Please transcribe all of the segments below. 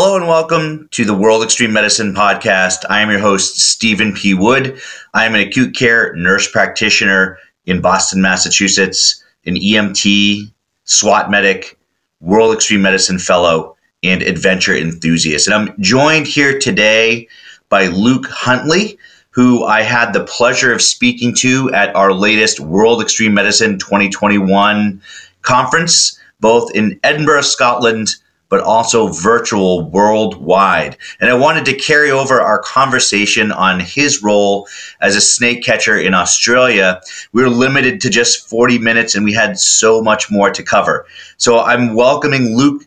Hello and welcome to the World Extreme Medicine Podcast. I am your host, Stephen P. Wood. I am an acute care nurse practitioner in Boston, Massachusetts, an EMT, SWAT medic, World Extreme Medicine Fellow, and adventure enthusiast. And I'm joined here today by Luke Huntley, who I had the pleasure of speaking to at our latest World Extreme Medicine 2021 conference, both in Edinburgh, Scotland but also virtual worldwide. And I wanted to carry over our conversation on his role as a snake catcher in Australia. We were limited to just 40 minutes and we had so much more to cover. So I'm welcoming Luke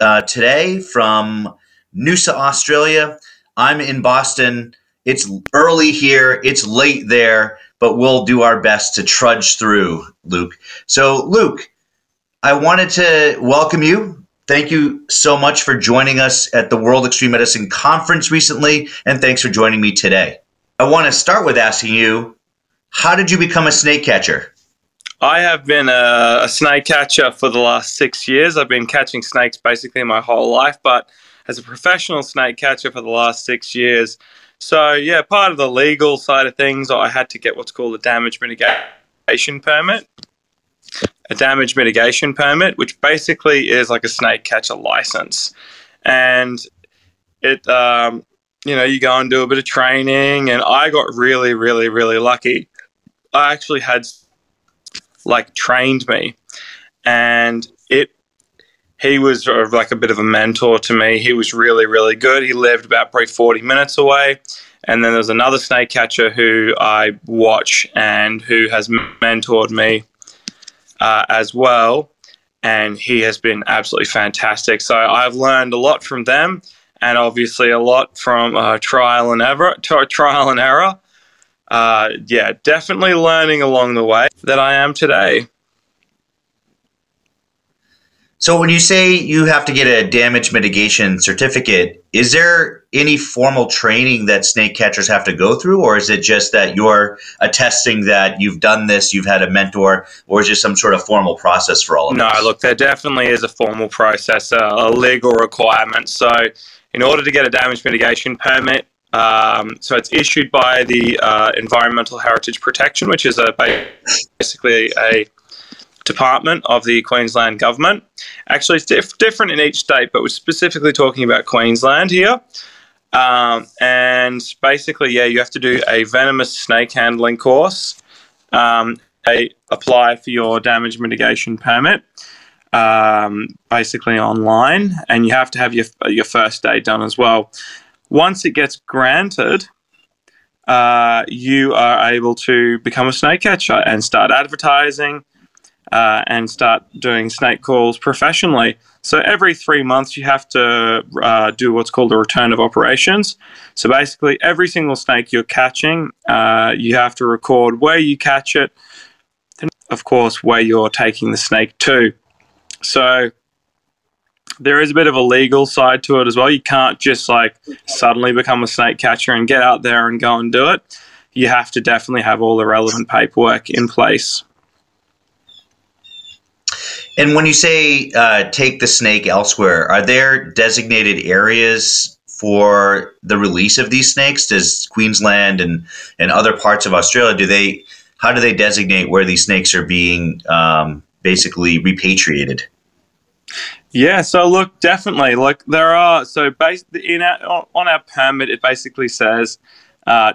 uh, today from Noosa, Australia. I'm in Boston. It's early here, it's late there, but we'll do our best to trudge through, Luke. So, Luke, I wanted to welcome you Thank you so much for joining us at the World Extreme Medicine Conference recently, and thanks for joining me today. I want to start with asking you how did you become a snake catcher? I have been a, a, snake catcher for the last six years. I've been catching snakes basically my whole life, but as a professional snake catcher for the last six years. So, yeah, part of the legal side of things, I had to get what's called a damage mitigation permit a damage mitigation permit, which basically is like a snake catcher license. And it, um, you know, you go and do a bit of training, and I got really, really, really lucky. I actually had like trained me, and it. He was sort of like a bit of a mentor to me. He was really, really good. He lived about probably 40 minutes away. And then there's another snake catcher who I watch and who has mentored me uh, as well. And he has been absolutely fantastic. So I've learned a lot from them, and obviously a lot from uh, trial and error. Trial and error. Uh, yeah, definitely learning along the way that I am today. So when you say you have to get a damage mitigation certificate, is there any formal training that snake catchers have to go through, or is it just that you're attesting that you've done this, you've had a mentor, or is there some sort of formal process for all of no, this? No, look, there definitely is a formal process, a legal requirement. So in order to get a damage mitigation permit, um, so it's issued by the uh, Environmental Heritage Protection, which is a basically a department of the Queensland government. Actually, it's diff- different in each state, but we're specifically talking about Queensland here. Um, and basically, yeah, you have to do a venomous snake handling course. Um, a, apply for your damage mitigation permit, um, basically online, and you have to have your your first aid done as well. Once it gets granted, uh, you are able to become a snake catcher and start advertising uh, and start doing snake calls professionally. So every three months, you have to uh, do what's called a return of operations. So basically, every single snake you're catching, uh, you have to record where you catch it, and of course, where you're taking the snake to. So there is a bit of a legal side to it as well. You can't just like suddenly become a snake catcher and get out there and go and do it. You have to definitely have all the relevant paperwork in place. And when you say uh, take the snake elsewhere, are there designated areas for the release of these snakes? Does Queensland and, and other parts of Australia do they? How do they designate where these snakes are being um, basically repatriated? Yeah, so look, definitely, like there are so based in our, on our permit, it basically says, uh,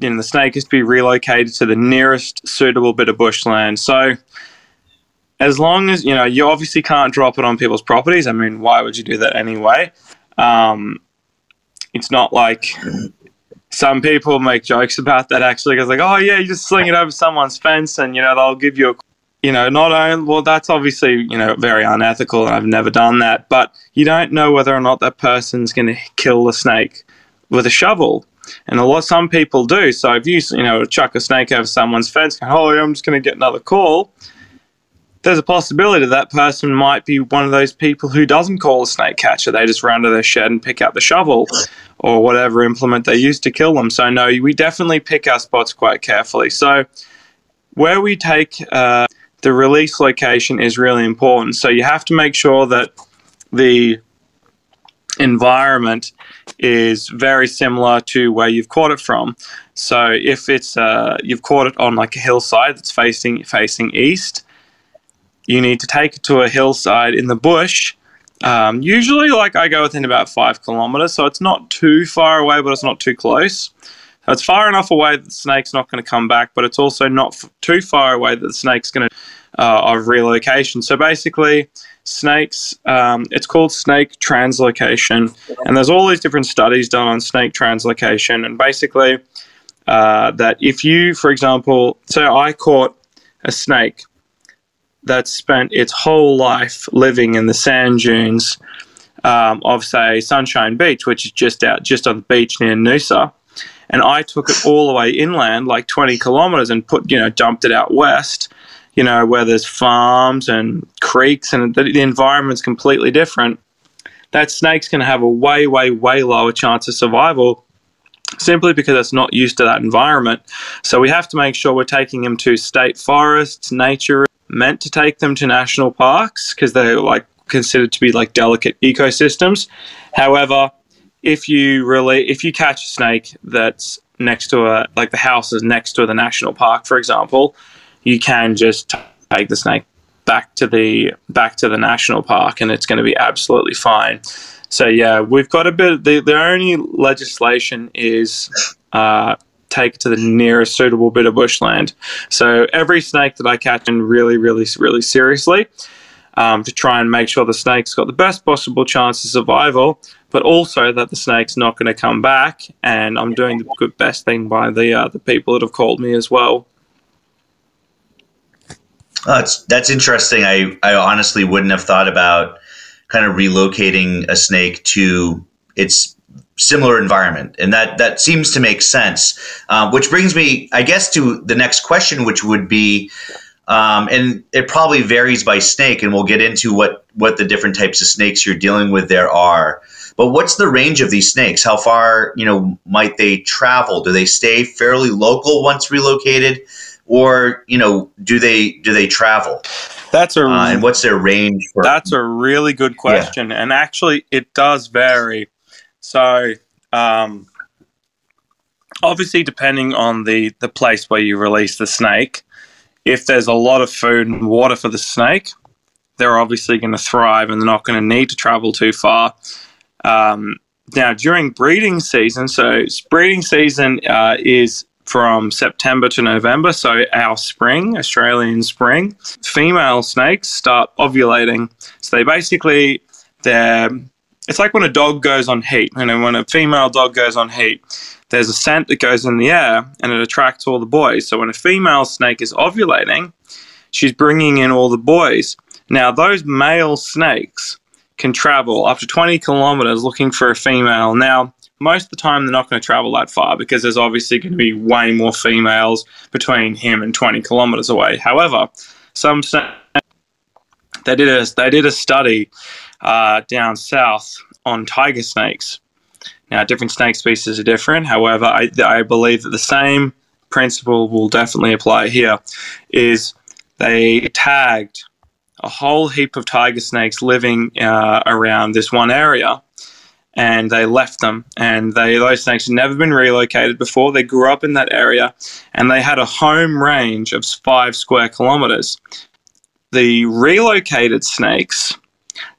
you know, the snake is to be relocated to the nearest suitable bit of bushland. So as long as you know you obviously can't drop it on people's properties. I mean, why would you do that anyway? Um, it's not like some people make jokes about that actually because like, oh yeah, you just sling it over someone's fence and you know they'll give you a you know, not only, well, that's obviously, you know, very unethical and I've never done that, but you don't know whether or not that person's going to kill the snake with a shovel. And a lot, some people do. So if you, you know, chuck a snake over someone's fence, oh, I'm just going to get another call, there's a possibility that person might be one of those people who doesn't call a snake catcher. They just run to their shed and pick up the shovel or whatever implement they use to kill them. So, no, we definitely pick our spots quite carefully. So, where we take uh, the release location is really important. So, you have to make sure that the environment is very similar to where you've caught it from. So if it's uh, you've caught it on like a hillside that's facing facing east, you need to take it to a hillside in the bush. Um, usually, like I go within about five kilometers, so it's not too far away, but it's not too close. So it's far enough away that the snake's not going to come back, but it's also not f- too far away that the snake's going to uh, of relocation. So basically, snakes, um, it's called snake translocation, and there's all these different studies done on snake translocation, and basically uh, that if you, for example, so I caught a snake that spent its whole life living in the sand dunes um, of, say, Sunshine Beach, which is just out just on the beach near Noosa. And I took it all the way inland, like 20 kilometers, and put, you know, dumped it out west, you know, where there's farms and creeks and the, the environment's completely different. That snake's going to have a way, way, way lower chance of survival simply because it's not used to that environment. So we have to make sure we're taking them to state forests, nature, meant to take them to national parks because they're like considered to be like delicate ecosystems. However, if you really if you catch a snake that's next to a like the house is next to the national park, for example, you can just take the snake back to the back to the national park and it's going to be absolutely fine. So yeah, we've got a bit. The the only legislation is uh, take to the nearest suitable bit of bushland. So every snake that I catch in really, really, really seriously. Um, to try and make sure the snake's got the best possible chance of survival, but also that the snake's not going to come back. And I'm doing the good best thing by the uh, the people that have called me as well. Oh, that's that's interesting. I I honestly wouldn't have thought about kind of relocating a snake to its similar environment, and that that seems to make sense. Um, which brings me, I guess, to the next question, which would be, um, and it probably varies by snake, and we'll get into what what the different types of snakes you're dealing with there are. But what's the range of these snakes? How far, you know, might they travel? Do they stay fairly local once relocated, or you know, do they do they travel? That's a uh, and what's their range? For, that's a really good question, yeah. and actually, it does vary. So, um, obviously, depending on the the place where you release the snake, if there's a lot of food and water for the snake, they're obviously going to thrive and they're not going to need to travel too far. Um, now, during breeding season, so breeding season uh, is from September to November, so our spring, Australian spring, female snakes start ovulating. So they basically they're it's like when a dog goes on heat. You know, when a female dog goes on heat, there's a scent that goes in the air and it attracts all the boys. So when a female snake is ovulating, she's bringing in all the boys. Now, those male snakes can travel up to 20 kilometers looking for a female. Now, most of the time, they're not going to travel that far because there's obviously going to be way more females between him and 20 kilometers away. However, some they did a they did a study uh, down south on tiger snakes. Now, different snake species are different. However, I, I believe that the same principle will definitely apply here. Is they tagged a whole heap of tiger snakes living uh, around this one area, and they left them. And they those snakes had never been relocated before. They grew up in that area, and they had a home range of five square kilometers. The relocated snakes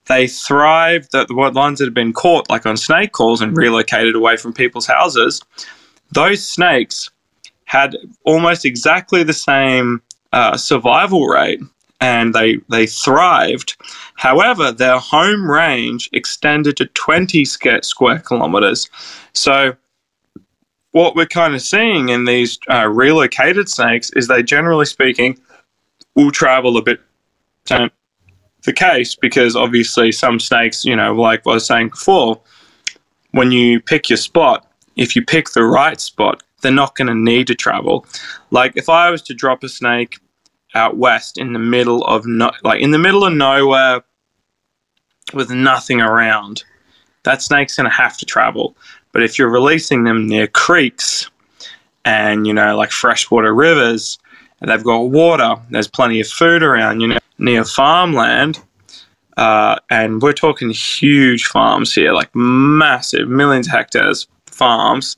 they thrived. The ones that had been caught, like on snake calls and relocated away from people's houses, those snakes had almost exactly the same uh, survival rate and they, they thrived. However, their home range extended to 20 square kilometers. So, what we're kind of seeing in these uh, relocated snakes is they, generally speaking, will travel a bit the case because obviously some snakes, you know, like I was saying before, when you pick your spot, if you pick the right spot, they're not going to need to travel. Like if I was to drop a snake out west in the middle of no, like in the middle of nowhere with nothing around, that snake's going to have to travel. But if you're releasing them near creeks and you know like freshwater rivers, and they've got water, there's plenty of food around, you know near farmland, Uh, and we're talking huge farms here, like massive, millions of hectares farms.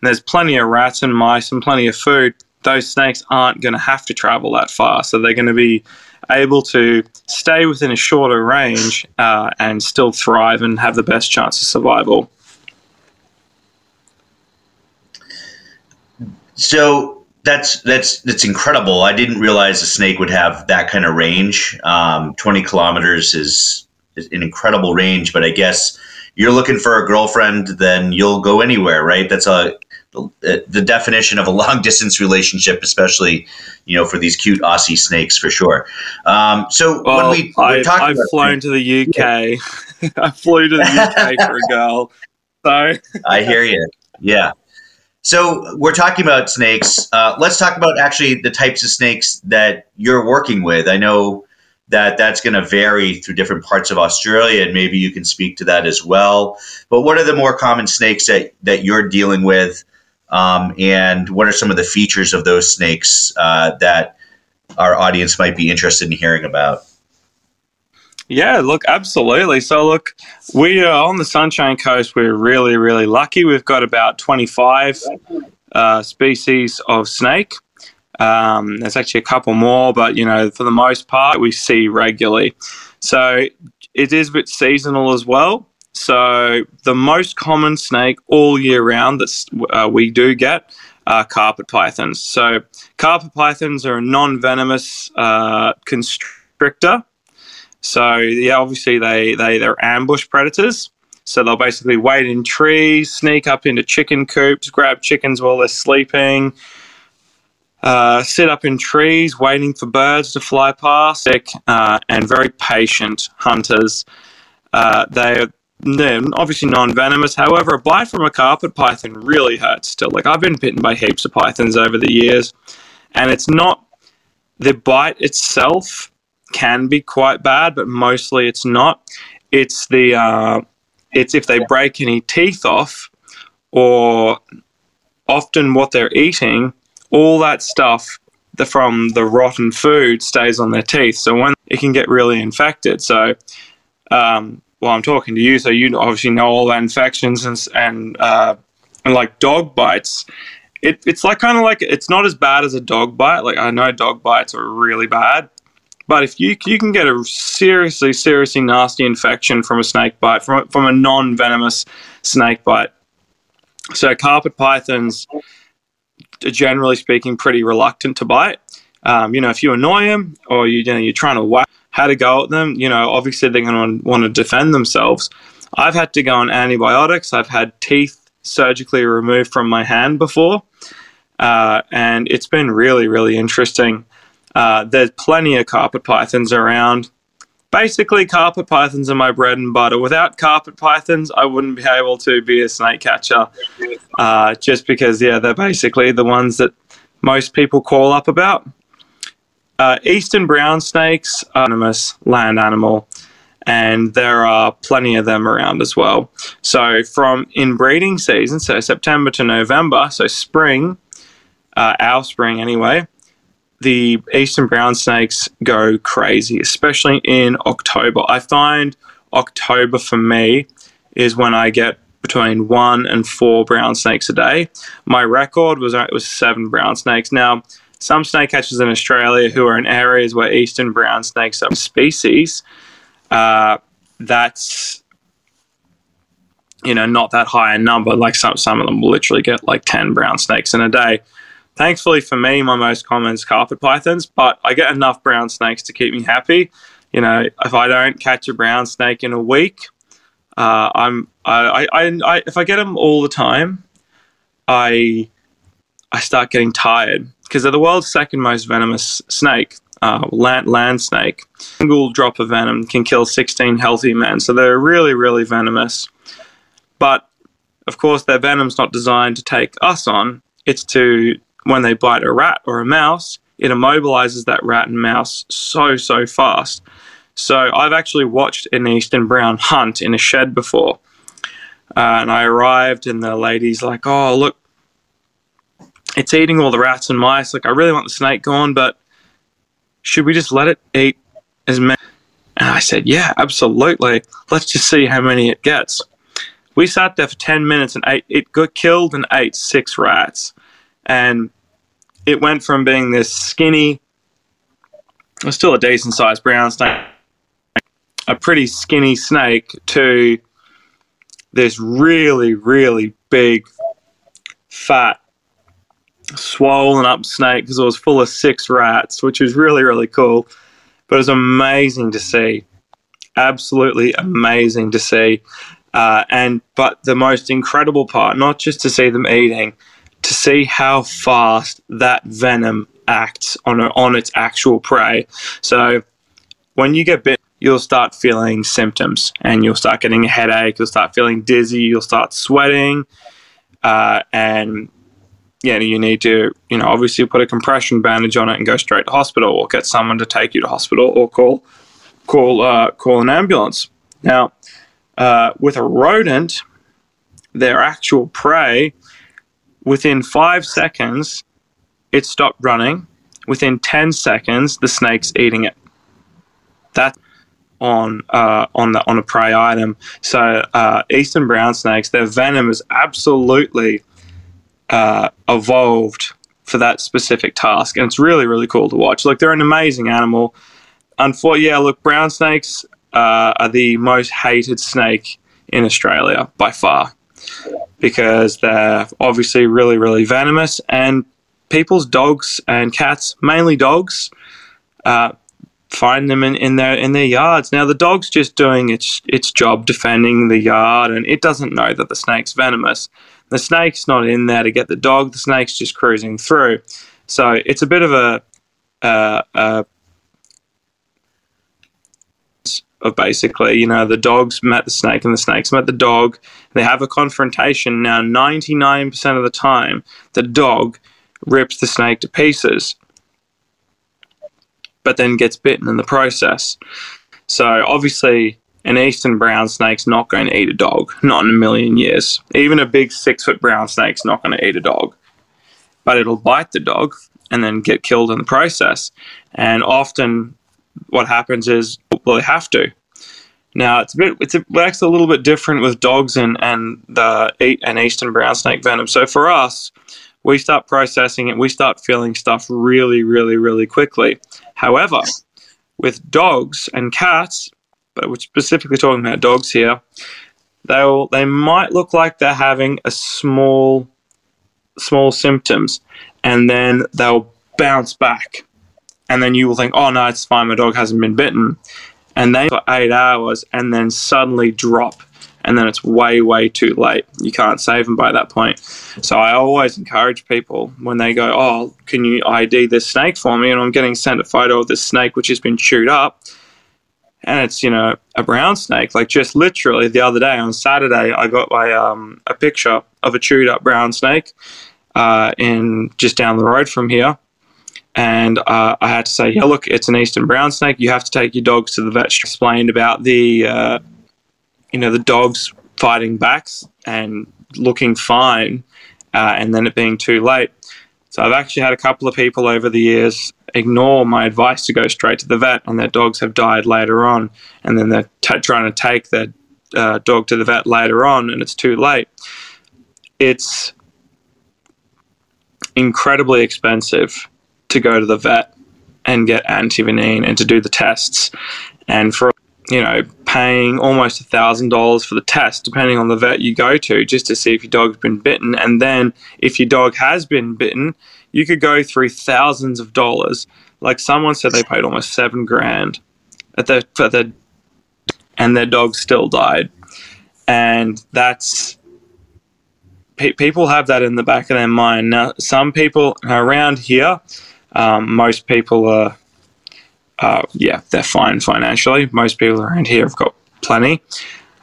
And there's plenty of rats and mice and plenty of food. Those snakes aren't going to have to travel that far. So they're going to be able to stay within a shorter range uh, and still thrive and have the best chance of survival. So that's that's that's incredible. I didn't realize a snake would have that kind of range. Um, Twenty kilometers is, is an incredible range, but I guess you're looking for a girlfriend, then you'll go anywhere, right? That's a the definition of a long distance relationship, especially you know for these cute Aussie snakes for sure. Um, so well, when we I, I've flown to the UK. I flew to the UK for a girl. So I hear you. Yeah. So we're talking about snakes. Uh, let's talk about actually the types of snakes that you're working with. I know that that's going to vary through different parts of Australia, and maybe you can speak to that as well. But what are the more common snakes that, that you're dealing with, um, and what are some of the features of those snakes uh, that our audience might be interested in hearing about? Yeah, look, absolutely. So, look, we are on the Sunshine Coast. We're really, really lucky. We've got about 25 uh, species of snake. Um, there's actually a couple more, but you know, for the most part, we see regularly. So it is a bit seasonal as well. So the most common snake all year round that uh, we do get are carpet pythons. So carpet pythons are a non-venomous uh, constrictor. So yeah, obviously they they they're ambush predators. So they'll basically wait in trees, sneak up into chicken coops, grab chickens while they're sleeping, uh, sit up in trees waiting for birds to fly past, uh, and very patient hunters. Uh, they're, they're obviously non venomous. However, a bite from a carpet python really hurts still. Like, I've been bitten by heaps of pythons over the years, and it's not the bite itself can be quite bad, but mostly it's not. It's the uh, it's if they break any teeth off, or often what they're eating all that stuff the, from the rotten food stays on their teeth. So when it can get really infected. So, um, well, I'm talking to you, so you obviously know all the infections and and, uh, and like dog bites. It, it's like kind of like it's not as bad as a dog bite. Like I know dog bites are really bad, but if you you can get a seriously seriously nasty infection from a snake bite from from a non venomous snake bite. So carpet pythons are generally speaking, pretty reluctant to bite. Um, you know, if you annoy them or you, you know, you're trying to whack how to go at them, you know, obviously they're going to want to defend themselves. I've had to go on antibiotics. I've had teeth surgically removed from my hand before, uh, and it's been really, really interesting. Uh, there's plenty of carpet pythons around basically carpet pythons are my bread and butter. Without carpet pythons, I wouldn't be able to be a snake catcher. Uh, just because, yeah, they're basically the ones that most people call up about. Uh, eastern brown snakes are venomous land animal, and there are plenty of them around as well. So, from in breeding season, so September to November, so spring, uh, our spring anyway, the eastern brown snakes go crazy, especially in October. I find October for me is when I get between one and four brown snakes a day. My record was it was seven brown snakes. Now, some snake catchers in Australia who are in areas where eastern brown snakes are species, uh, that's you know not that high a number. Like some some of them will literally get like ten brown snakes in a day. Thankfully for me, my most common is carpet pythons, but I get enough brown snakes to keep me happy. You know, if I don't catch a brown snake in a week, uh, I'm I, I, I if I get them all the time, I I start getting tired because they're the world's second most venomous snake. Uh, land, land snake. Single drop of venom can kill 16 healthy men, so they're really, really venomous. But of course, their venom's not designed to take us on; it's to when they bite a rat or a mouse, it immobilizes that rat and mouse so, so fast. So I've actually watched an eastern brown hunt in a shed before. Uh, and I arrived, and the lady's like, Oh, look, it's eating all the rats and mice. Like, I really want the snake gone, but should we just let it eat as many? And I said, Yeah, absolutely. Let's just see how many it gets. We sat there for 10 minutes and ate, it got killed and ate six rats. And it went from being this skinny, was still a decent sized brown snake, a pretty skinny snake, to this really, really big, fat, swollen up snake because it was full of six rats, which was really, really cool. But it was amazing to see. Absolutely amazing to see. Uh, and but the most incredible part, not just to see them eating, to see how fast that venom acts on a, on its actual prey. So when you get bit, you'll start feeling symptoms, and you'll start getting a headache. You'll start feeling dizzy. You'll start sweating, uh, and yeah, you need to, you know, obviously put a compression bandage on it and go straight to hospital, or get someone to take you to hospital, or call call uh, call an ambulance. Now, uh, with a rodent, their actual prey, within five seconds, it stopped running. Within ten seconds, the snake's eating it. That on uh, on the on a prey item. So uh, eastern brown snakes, their venom is absolutely uh, evolved for that specific task, and it's really really cool to watch. Look, they're an amazing animal. Unfortunately, yeah, look, brown snakes uh, are the most hated snake in Australia by far because they're obviously really really venomous, and people's dogs and cats, mainly dogs. Uh, find them in, in their in their yards. Now the dog's just doing its its job defending the yard and it doesn't know that the snake's venomous. The snake's not in there to get the dog. The snake's just cruising through. So it's a bit of a, uh, a of basically, you know, the dogs met the snake and the snakes met the dog. They have a confrontation. Now, 99% of the time, the dog rips the snake to pieces, but then gets bitten in the process. So, obviously, an eastern brown snake's not going to eat a dog, not in a million years. Even a big six foot brown snake's not going to eat a dog, but it'll bite the dog and then get killed in the process. And often, what happens is, well, they have to. Now it's a bit, it's a, actually a little bit different with dogs and and the and eastern brown snake venom. So for us, we start processing it, we start feeling stuff really, really, really quickly. However, with dogs and cats, but we're specifically talking about dogs here, they'll they might look like they're having a small small symptoms and then they'll bounce back and then you will think oh no it's fine my dog hasn't been bitten. And then for eight hours and then suddenly drop and then it's way way too late. You can't save them by that point. So i always encourage people when they go oh can you id this snake for me? And i'm getting sent a photo of this snake which has been chewed up. And it's you know a brown snake. Like just literally the other day on Saturday, I got my um, a picture of a chewed up brown snake uh, in just down the road from here, and uh, I had to say, yeah, look, it's an eastern brown snake. You have to take your dogs to the vet. She explained about the uh, you know the dogs fighting backs and looking fine, uh, and then it being too late. So I've actually had a couple of people over the years ignore my advice to go straight to the vet, and their dogs have died later on, and then they're t- trying to take their uh, dog to the vet later on, and it's too late. It's incredibly expensive to go to the vet and get antivenin and to do the tests, and for you know paying almost a thousand dollars for the test, depending on the vet you go to, just to see if your dog's been bitten, and then if your dog has been bitten you could go through thousands of dollars. Like someone said, they paid almost seven grand at the for the, and their dog still died, and that's pe- people have that in the back of their mind. Now, some people around here, um, most people are, uh, yeah, they're fine financially. Most people around here have got plenty,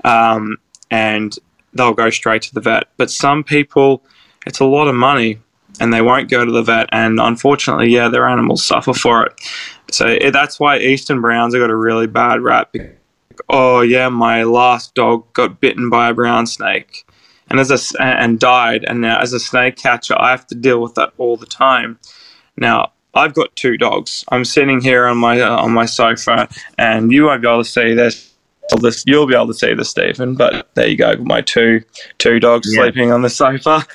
um, and they'll go straight to the vet. But some people, it's a lot of money and they won't go to the vet. And unfortunately, yeah, their animals suffer for it. So it, that's why Eastern Browns have got a really bad rap. Oh yeah, my last dog got bitten by a brown snake, and as a and died. And now as a snake catcher, I have to deal with that all the time. Now I've got two dogs. I'm sitting here on my uh, on my sofa, and you won't be able to see this. This you'll be able to see this, Stephen. But there you go, my two two dogs yeah. sleeping on the sofa,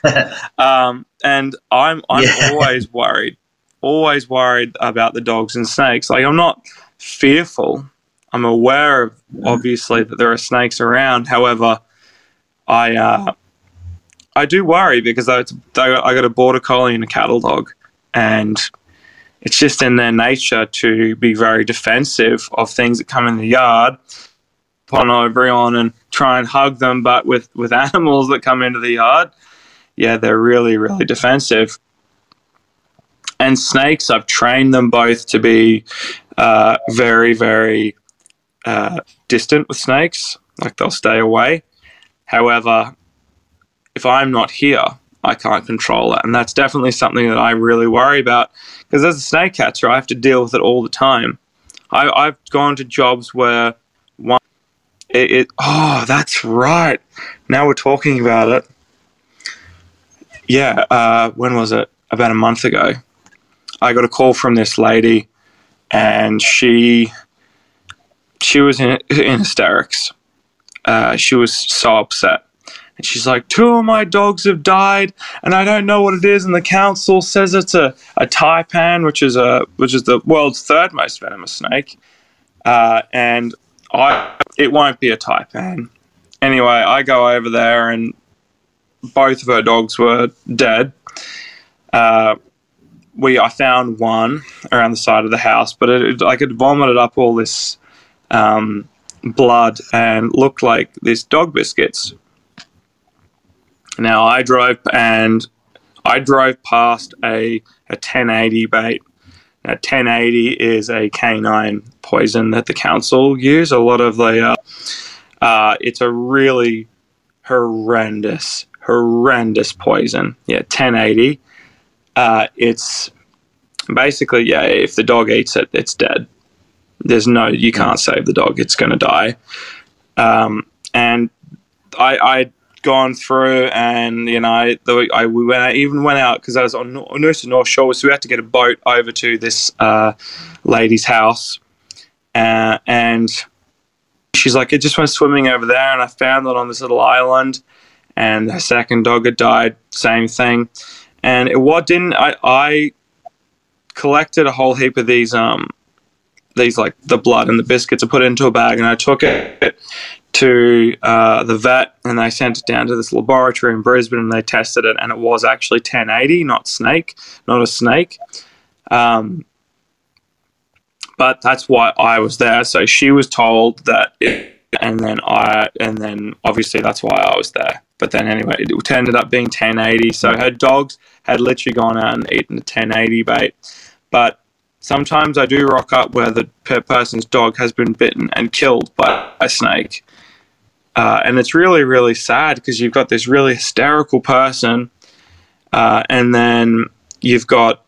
um, and I'm I'm yeah. always worried, always worried about the dogs and snakes. Like I'm not fearful. I'm aware of obviously that there are snakes around. However, I uh, I do worry because I, I got a border collie and a cattle dog, and it's just in their nature to be very defensive of things that come in the yard, on everyone and try and hug them. But with, with animals that come into the yard, yeah, they're really, really defensive. And snakes, I've trained them both to be uh, very, very uh, distant with snakes, like they'll stay away. However, if I'm not here, I can't control it. And that's definitely something that I really worry about because as a snake catcher, I have to deal with it all the time. I, have gone to jobs where one, it, it, oh, that's right. Now we're talking about it. Yeah, uh, when was it? About a month ago. I got a call from this lady, and she she was in, in hysterics. Uh, she was so upset and she's like, Two of my dogs have died, and I don't know what it is. And the council says it's a, a taipan, which is a which is the world's third most venomous snake. Uh, and I it won't be a taipan. Anyway, I go over there and both of her dogs were dead. Uh, we I found one around the side of the house, but it, it, I could vomited up all this um, blood and looked like these dog biscuits now I drove and I drove past a, a 1080 bait. Now 1080 is a canine poison that the council use. A lot of the, uh, uh, it's a really horrendous, horrendous poison. Yeah, 1080. Uh, it's basically yeah. If the dog eats it, it's dead. There's no, you can't save the dog. It's going to die. Um, and I, I gone through, and you know, the, I we went even went out because I was on, Noosa North Shore, so we had to get a boat over to this uh, lady's house, uh, and she's like, I just went swimming over there, and I found it on this little island, and her second dog had died, same thing, and it what didn't I I collected a whole heap of these um these like the blood and the biscuits I put into a bag and I took it to uh, the vet and they sent it down to this laboratory in Brisbane and they tested it and it was actually 1080, not snake, not a snake. Um, but that's why I was there. So she was told that, it, and then I, and then obviously that's why I was there. But then anyway, it ended up being 1080. So her dogs had literally gone out and eaten the 1080 bait. But sometimes I do rock up where the person's dog has been bitten and killed by a snake. Uh, and it's really, really sad because you've got this really hysterical person, uh, and then you've got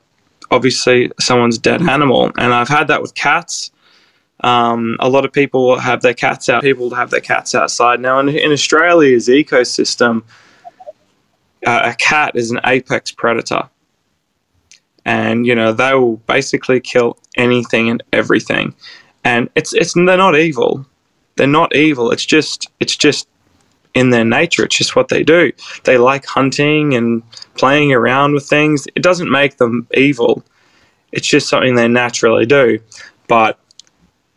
obviously someone's dead animal. And I've had that with cats. Um, a lot of people have their cats out. People have their cats outside now. In, in Australia's ecosystem, uh, a cat is an apex predator, and you know they will basically kill anything and everything. And it's it's they're not evil they're not evil. It's just it's just in their nature. It's just what they do. They like hunting and playing around with things. It doesn't make them evil. It's just something they naturally do. But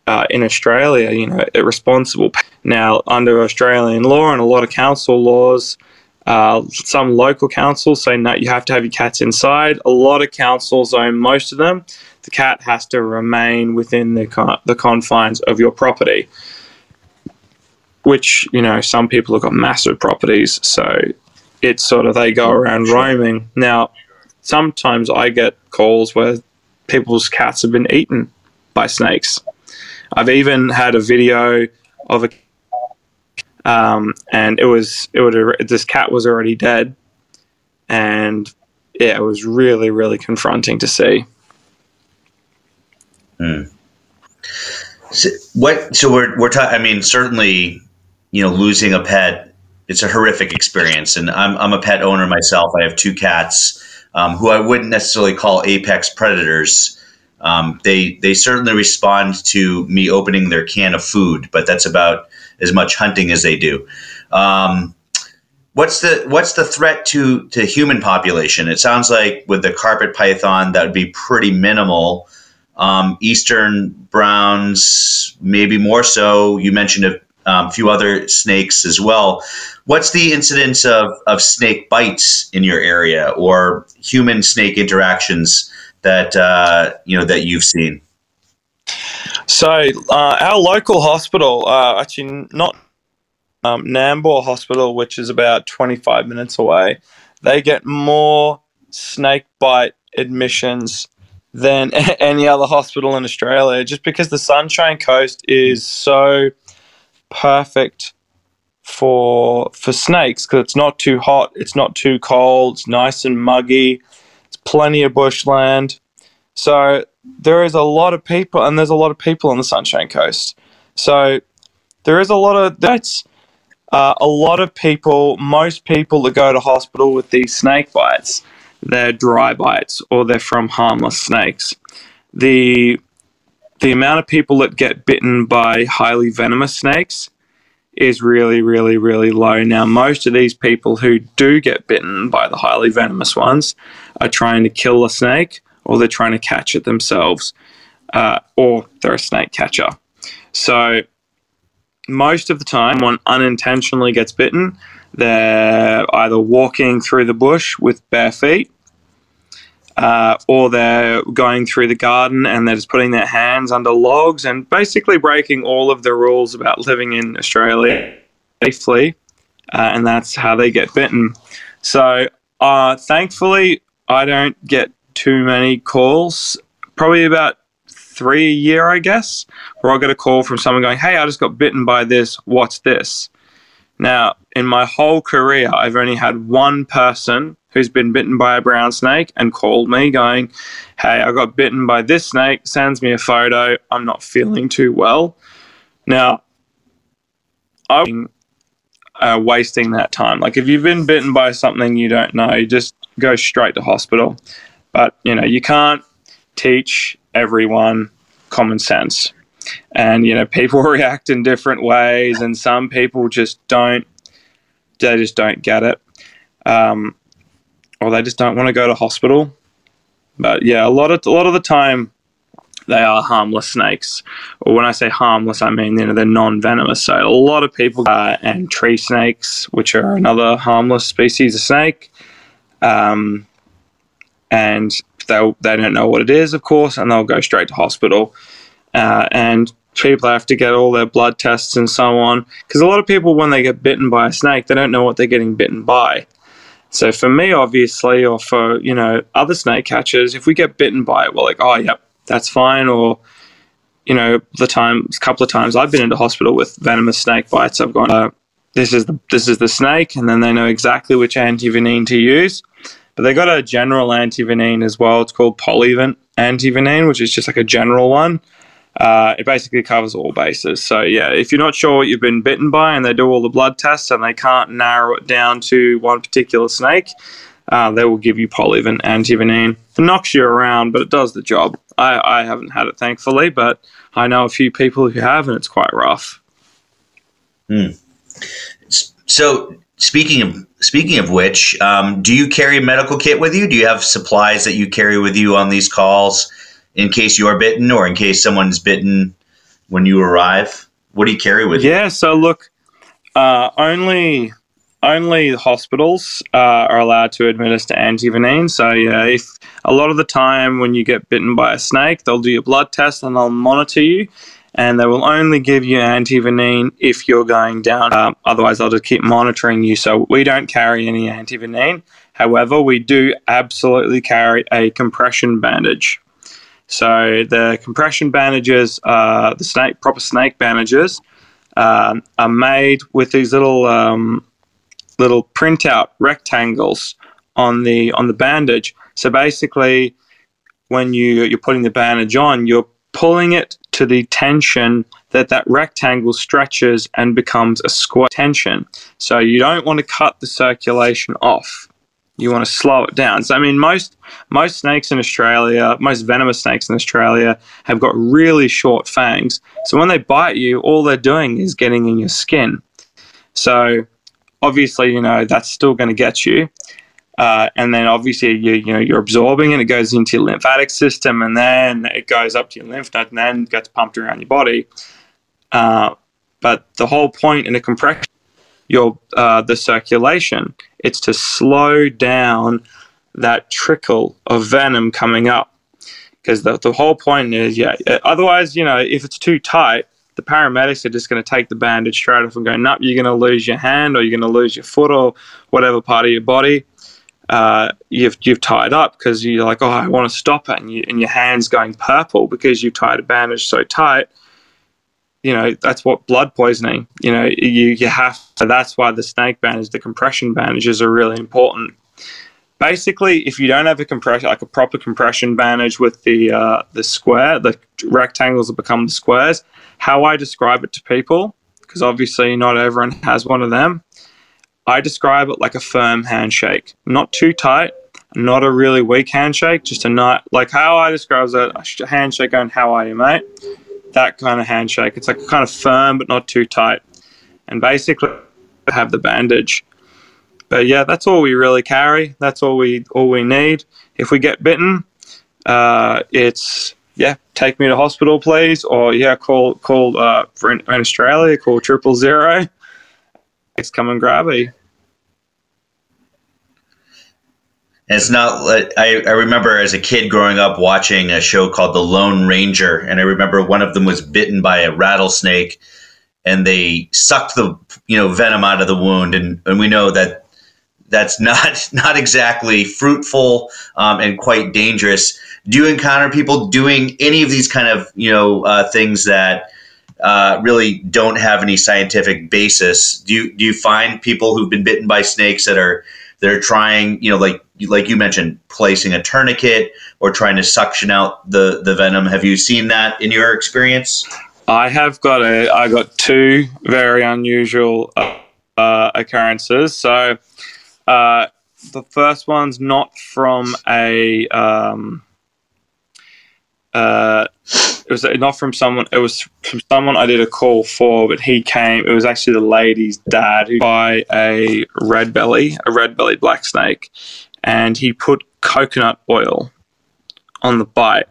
uh, in Australia, you know, responsible now under Australian law and a lot of council laws. Uh, some local councils say no, you have to have your cats inside. A lot of councils own most of them. The cat has to remain within the con- the confines of your property which you know some people have got massive properties, so it's sort of they go around roaming. Now, sometimes I get calls where people's cats have been eaten by snakes. I've even had a video of a um, and it was it would this cat was already dead, and yeah, it was really really confronting to see. Hmm. So what? So we're we're. Ta- I mean, certainly you know, losing a pet, it's a horrific experience. And I'm, I'm a pet owner myself. I have two cats. um, who I wouldn't necessarily call apex predators. Um, they they certainly respond to me opening their can of food, but that's about as much hunting as they do. Um, what's the what's the threat to to human population? It sounds like with the carpet python that would be pretty minimal. Um, Eastern browns, maybe more so. You mentioned a um, few other snakes as well. What's the incidence of, of snake bites in your area or human snake interactions that uh, you know that you've seen? So uh, our local hospital, uh, actually not um, Nambour Hospital, which is about 25 minutes away, they get more snake bite admissions than any other hospital in Australia, just because the Sunshine Coast is so perfect for for snakes because it's not too hot, it's not too cold, it's nice and muggy, it's plenty of bushland. So there is a lot of people, and there's a lot of people on the Sunshine Coast. So there is a lot of that's uh, a lot of people. Most people that go to hospital with these snake bites, they're dry bites or they're from harmless snakes. The the amount of people that get bitten by highly venomous snakes is really, really, really low. Now, most of these people who do get bitten by the highly venomous ones are trying to kill a snake or they're trying to catch it themselves, uh, or they're a snake catcher. So, most of the time, one unintentionally gets bitten, they're either walking through the bush with bare feet uh, or they're going through the garden and they're just putting their hands under logs and basically breaking all of the rules about living in Australia safely, uh, and that's how they get bitten. So, uh, thankfully, I don't get too many calls. Probably about three a year, I guess, where I get a call from someone going, "Hey, I just got bitten by this. What's this?" Now, in my whole career, I've only had one person who's been bitten by a brown snake and called me going, Hey, I got bitten by this snake, sends me a photo. I'm not feeling too well. Now, I'm uh, wasting that time. Like, if you've been bitten by something you don't know, just go straight to hospital. But, you know, you can't teach everyone common sense. And, you know, people react in different ways, and some people just don't, they just don't get it. Um, or they just don't want to go to hospital. But yeah, a lot of a lot of the time they are harmless snakes. Or when I say harmless, I mean you know they're non-venomous. So a lot of people uh, and tree snakes, which are another harmless species of snake, um, and they they don't know what it is, of course, and they'll go straight to hospital. Uh, and people have to get all their blood tests and so on because a lot of people when they get bitten by a snake, they don't know what they're getting bitten by. So for me, obviously, or for you know other snake catchers, if we get bitten by it, we're like, oh, yep, that's fine. Or you know, the time, a couple of times I've been into hospital with venomous snake bites, I've gone, uh, this is the this is the snake, and then they know exactly which antivenin to use. But they got a general antivenin as well. It's called Polyvalent antivenin, which is just like a general one. Uh, it basically covers all bases. So yeah, if you're not sure what you've been bitten by, and they do all the blood tests and they can't narrow it down to one particular snake, uh, they will give you polyvalent antivenin. It knocks you around, but it does the job. I, I haven't had it thankfully, but I know a few people who have, and it's quite rough. Hmm. So speaking of speaking of which, um, do you carry a medical kit with you? Do you have supplies that you carry with you on these calls? In case you are bitten or in case someone's bitten when you arrive? What do you carry with you? Yeah, so look, uh, only only hospitals uh, are allowed to administer antivenin. So yeah, if a lot of the time when you get bitten by a snake, they'll do your blood test and they'll monitor you, and they will only give you antivenin if you're going down. Uh, otherwise, they'll just keep monitoring you. So we don't carry any antivenin. However, we do absolutely carry a compression bandage. So the compression bandages, uh, the snake proper snake bandages, um, are made with these little um, little printout rectangles on the on the bandage. So basically, when you you're putting the bandage on, you're pulling it to the tension that that rectangle stretches and becomes a square tension. So you don't want to cut the circulation off. You want to slow it down. So I mean, most most snakes in Australia, most venomous snakes in Australia, have got really short fangs. So when they bite you, all they're doing is getting in your skin. So obviously, you know that's still going to get you. Uh, and then obviously you you know you're absorbing it. It goes into your lymphatic system, and then it goes up to your lymph node, and then gets pumped around your body. Uh, but the whole point in a compression, your uh, the circulation, it's to slow down that trickle of venom coming up. Because the, the whole point is, yeah, otherwise, you know, if it's too tight, the paramedics are just going to take the bandage straight off and go, nope, you're going to lose your hand or you're going to lose your foot or whatever part of your body uh, you've you've tied up because you're like, oh, I want to stop it, and, you, and your hand's going purple because you've tied a bandage so tight. You know that's what blood poisoning. You know you you have. So that's why the snake bandage, the compression bandages, are really important. Basically, if you don't have a compression, like a proper compression bandage with the uh, the square, the rectangles that become the squares, how I describe it to people, because obviously not everyone has one of them I describe it like a firm handshake, not too tight, not a really weak handshake, just a not like how I describe it, a handshake going, "How are you, mate?" That kind of handshake. It's like kind of firm but not too tight, and basically have the bandage. But yeah, that's all we really carry. That's all we all we need. If we get bitten, uh, it's yeah, take me to hospital, please, or yeah, call call uh, for in, in Australia, call triple zero It's come and grab you. it's not. I, I remember as a kid growing up watching a show called The Lone Ranger, and I remember one of them was bitten by a rattlesnake, and they sucked the you know venom out of the wound, and, and we know that that's not not exactly fruitful um, and quite dangerous. Do you encounter people doing any of these kind of you know uh, things that uh, really don't have any scientific basis. Do you do you find people who've been bitten by snakes that are that are trying, you know, like like you mentioned, placing a tourniquet or trying to suction out the the venom? Have you seen that in your experience? I have got a I got two very unusual uh, occurrences. So uh, the first one's not from a um, uh, it was not from someone. It was from someone I did a call for, but he came. It was actually the lady's dad who by a red belly, a red belly black snake, and he put coconut oil on the bite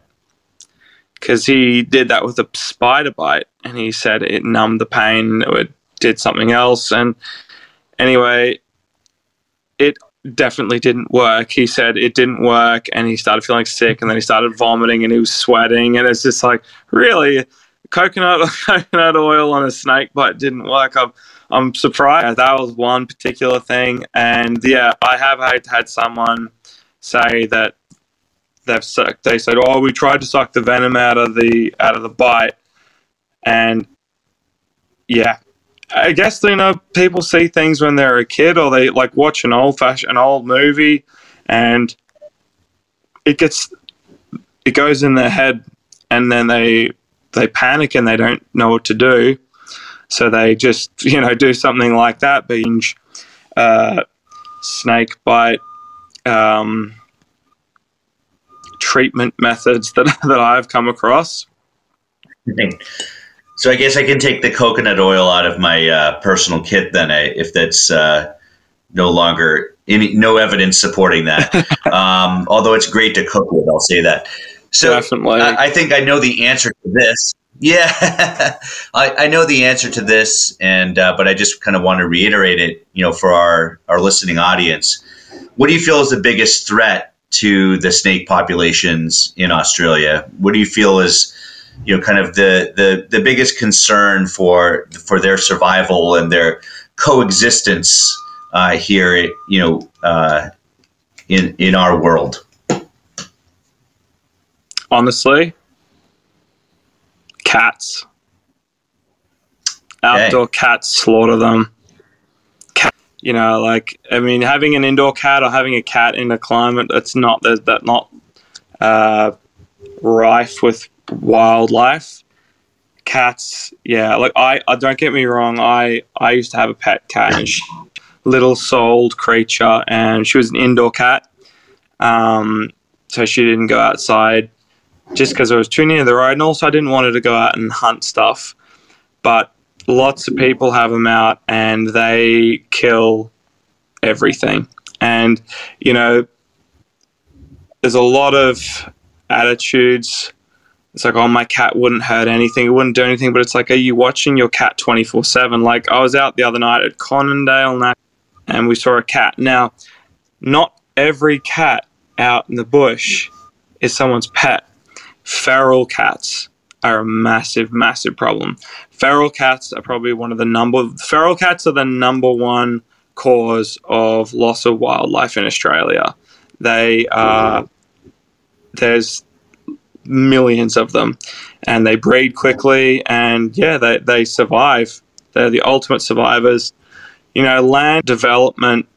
because he did that with a spider bite, and he said it numbed the pain. It did something else, and anyway, it definitely didn't work. He said it didn't work and he started feeling sick and then he started vomiting and he was sweating and it's just like really coconut coconut oil on a snake bite didn't work. I'm I'm surprised. That was one particular thing and yeah, I have had, had someone say that they've sucked they said, "Oh, we tried to suck the venom out of the out of the bite." And yeah, I guess you know people see things when they're a kid, or they like watch an old fashioned old movie, and it gets it goes in their head, and then they they panic and they don't know what to do, so they just you know do something like that, binge, uh, snake bite, um, treatment methods that that I've come across. So I guess I can take the coconut oil out of my uh, personal kit then, eh, if that's uh, no longer any no evidence supporting that. um, although it's great to cook with, I'll say that. So Definitely. I, I think I know the answer to this. Yeah, I, I, know the answer to this, and uh, but I just kind of want to reiterate it, you know, for our our listening audience. What do you feel is the biggest threat to the snake populations in Australia? What do you feel is you know kind of the the the biggest concern for for their survival and their coexistence uh, here you know uh, in in our world. Honestly cats. Outdoor okay. cats slaughter them. Cat, you know like i mean having an indoor cat or having a cat in a climate that's not that, that not uh, rife with wildlife. Cats, yeah. Like I, I don't get me wrong. I, I used to have a pet cat, little souled creature, and she was an indoor cat. Um, so she didn't go outside just because I was too near the road, and also I didn't want her to go out and hunt stuff. But lots of people have them out, and they kill everything. And you know, there's a lot of attitudes. It's like, oh, my cat wouldn't hurt anything. It wouldn't do anything. But it's like, are you watching your cat 24 7? Like, I was out the other night at Conondale and we saw a cat. Now, not every cat out in the bush is someone's pet. Feral cats are a massive, massive problem. Feral cats are probably one of the number. Feral cats are the number one cause of loss of wildlife in Australia. They are. There's millions of them, and they breed quickly, and yeah, they they survive. They're the ultimate survivors. You know, land development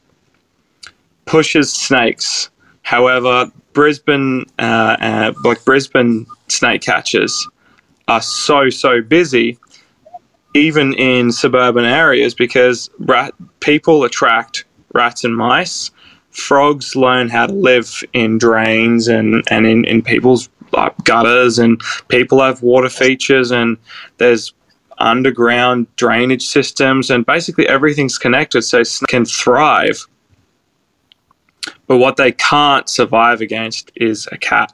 pushes snakes. However, Brisbane, uh, uh, like Brisbane snake catchers, are so so busy, even in suburban areas, because rat, people attract rats and mice. Frogs learn how to live in drains and, and in, in people's like gutters, and people have water features, and there's underground drainage systems, and basically everything's connected so snakes can thrive. But what they can't survive against is a cat.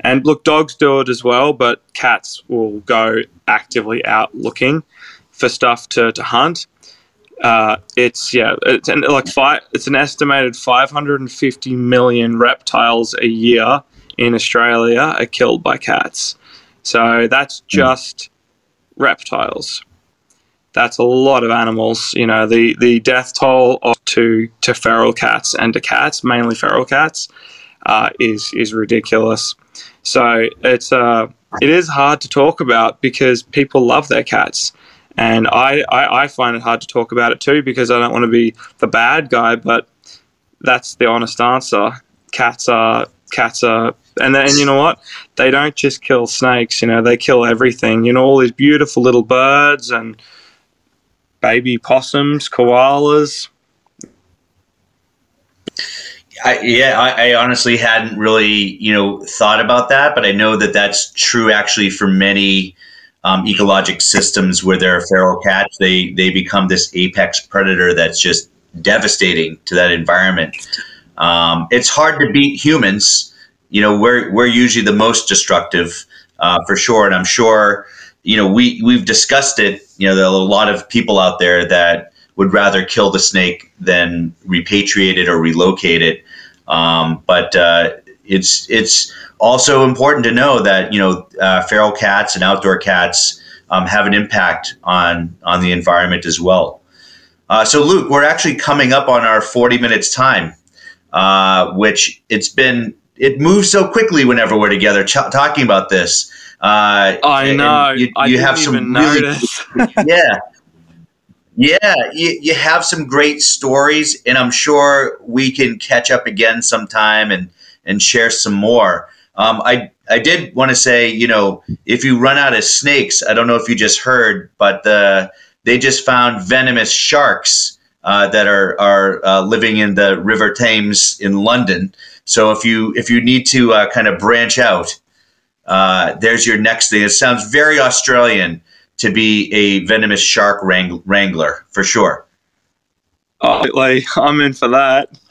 And look, dogs do it as well, but cats will go actively out looking for stuff to, to hunt. Uh, it's yeah, it's an, like It's an estimated 550 million reptiles a year in Australia are killed by cats. So that's hmm. just mm. reptiles. That's a lot of animals. You know, the, the death toll of to to feral cats and to cats, mainly feral cats, uh, is is ridiculous. So it's uh, it is hard to talk about because people love their cats. And I, I, I find it hard to talk about it too because I don't want to be the bad guy, but that's the honest answer. Cats are cats are and then you know what? They don't just kill snakes. You know, they kill everything. You know, all these beautiful little birds and baby possums, koalas. I, yeah, I, I, honestly hadn't really, you know, thought about that, but I know that that's true actually for many um, ecologic systems where there are feral cats. They they become this apex predator that's just devastating to that environment. Um, it's hard to beat humans you know, we're we're usually the most destructive uh, for sure. And I'm sure, you know, we we've discussed it. You know, there are a lot of people out there that would rather kill the snake than repatriate it or relocate it. Um, but uh, it's it's also important to know that you know uh, feral cats and outdoor cats um, have an impact on on the environment as well. Uh, so Luke, we're actually coming up on our 40 minutes time, uh, which it's been it moves so quickly whenever we're together ch- talking about this. Uh, I know. You, you I have some really, yeah, yeah. You, you have some great stories, and I'm sure we can catch up again sometime and and share some more. Um, I I did want to say, you know, if you run out of snakes, I don't know if you just heard, but the they just found venomous sharks uh, that are are uh, living in the River Thames in London. So if you if you need to uh, kind of branch out, uh, there's your next thing. It sounds very Australian to be a venomous shark wrang- wrangler for sure. Oh, like I'm in for that.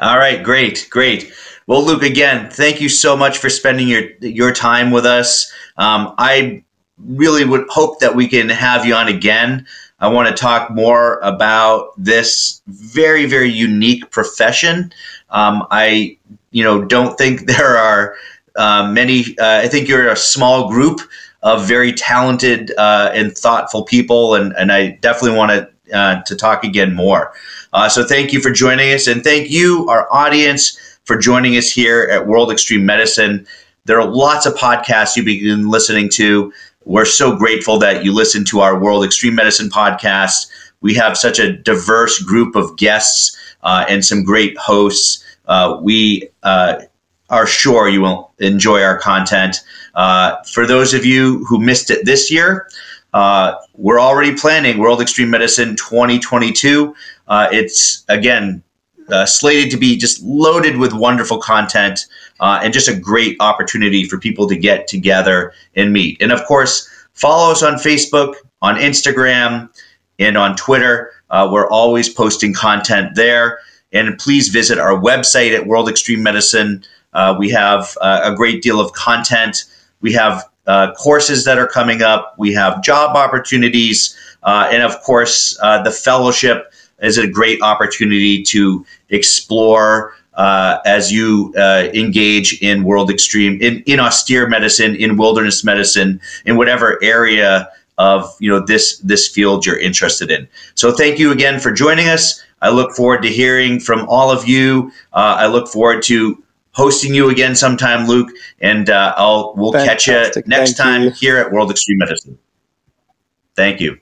All right, great, great. Well, Luke, again, thank you so much for spending your your time with us. Um, I really would hope that we can have you on again. I want to talk more about this very, very unique profession. Um, I, you know, don't think there are uh, many. Uh, I think you're a small group of very talented uh, and thoughtful people, and, and I definitely want to uh, to talk again more. Uh, so thank you for joining us, and thank you, our audience, for joining us here at World Extreme Medicine. There are lots of podcasts you've been listening to. We're so grateful that you listen to our World Extreme Medicine podcast. We have such a diverse group of guests uh, and some great hosts. Uh, we uh, are sure you will enjoy our content. Uh, for those of you who missed it this year, Uh, we're already planning World Extreme Medicine 2022. Uh, it's again uh, slated to be just loaded with wonderful content uh, and just a great opportunity for people to get together and meet. And of course, follow us on Facebook, on Instagram, and on Twitter. Uh, we're always posting content there. And please visit our website at World Extreme Medicine. Uh, we have uh, a great deal of content. We have uh, courses that are coming up. We have job opportunities. and of course, the fellowship is a great opportunity to explore uh, as you uh, engage in world extreme, in, in austere medicine, in wilderness medicine, in whatever area of you know this this field you're interested in. So thank you again for joining us. I look forward to hearing from all of you. Uh, I look forward to hosting you again sometime, Luke, and uh, I'll we'll Fantastic. catch you next thank time you. here at World Extreme Medicine. Thank you.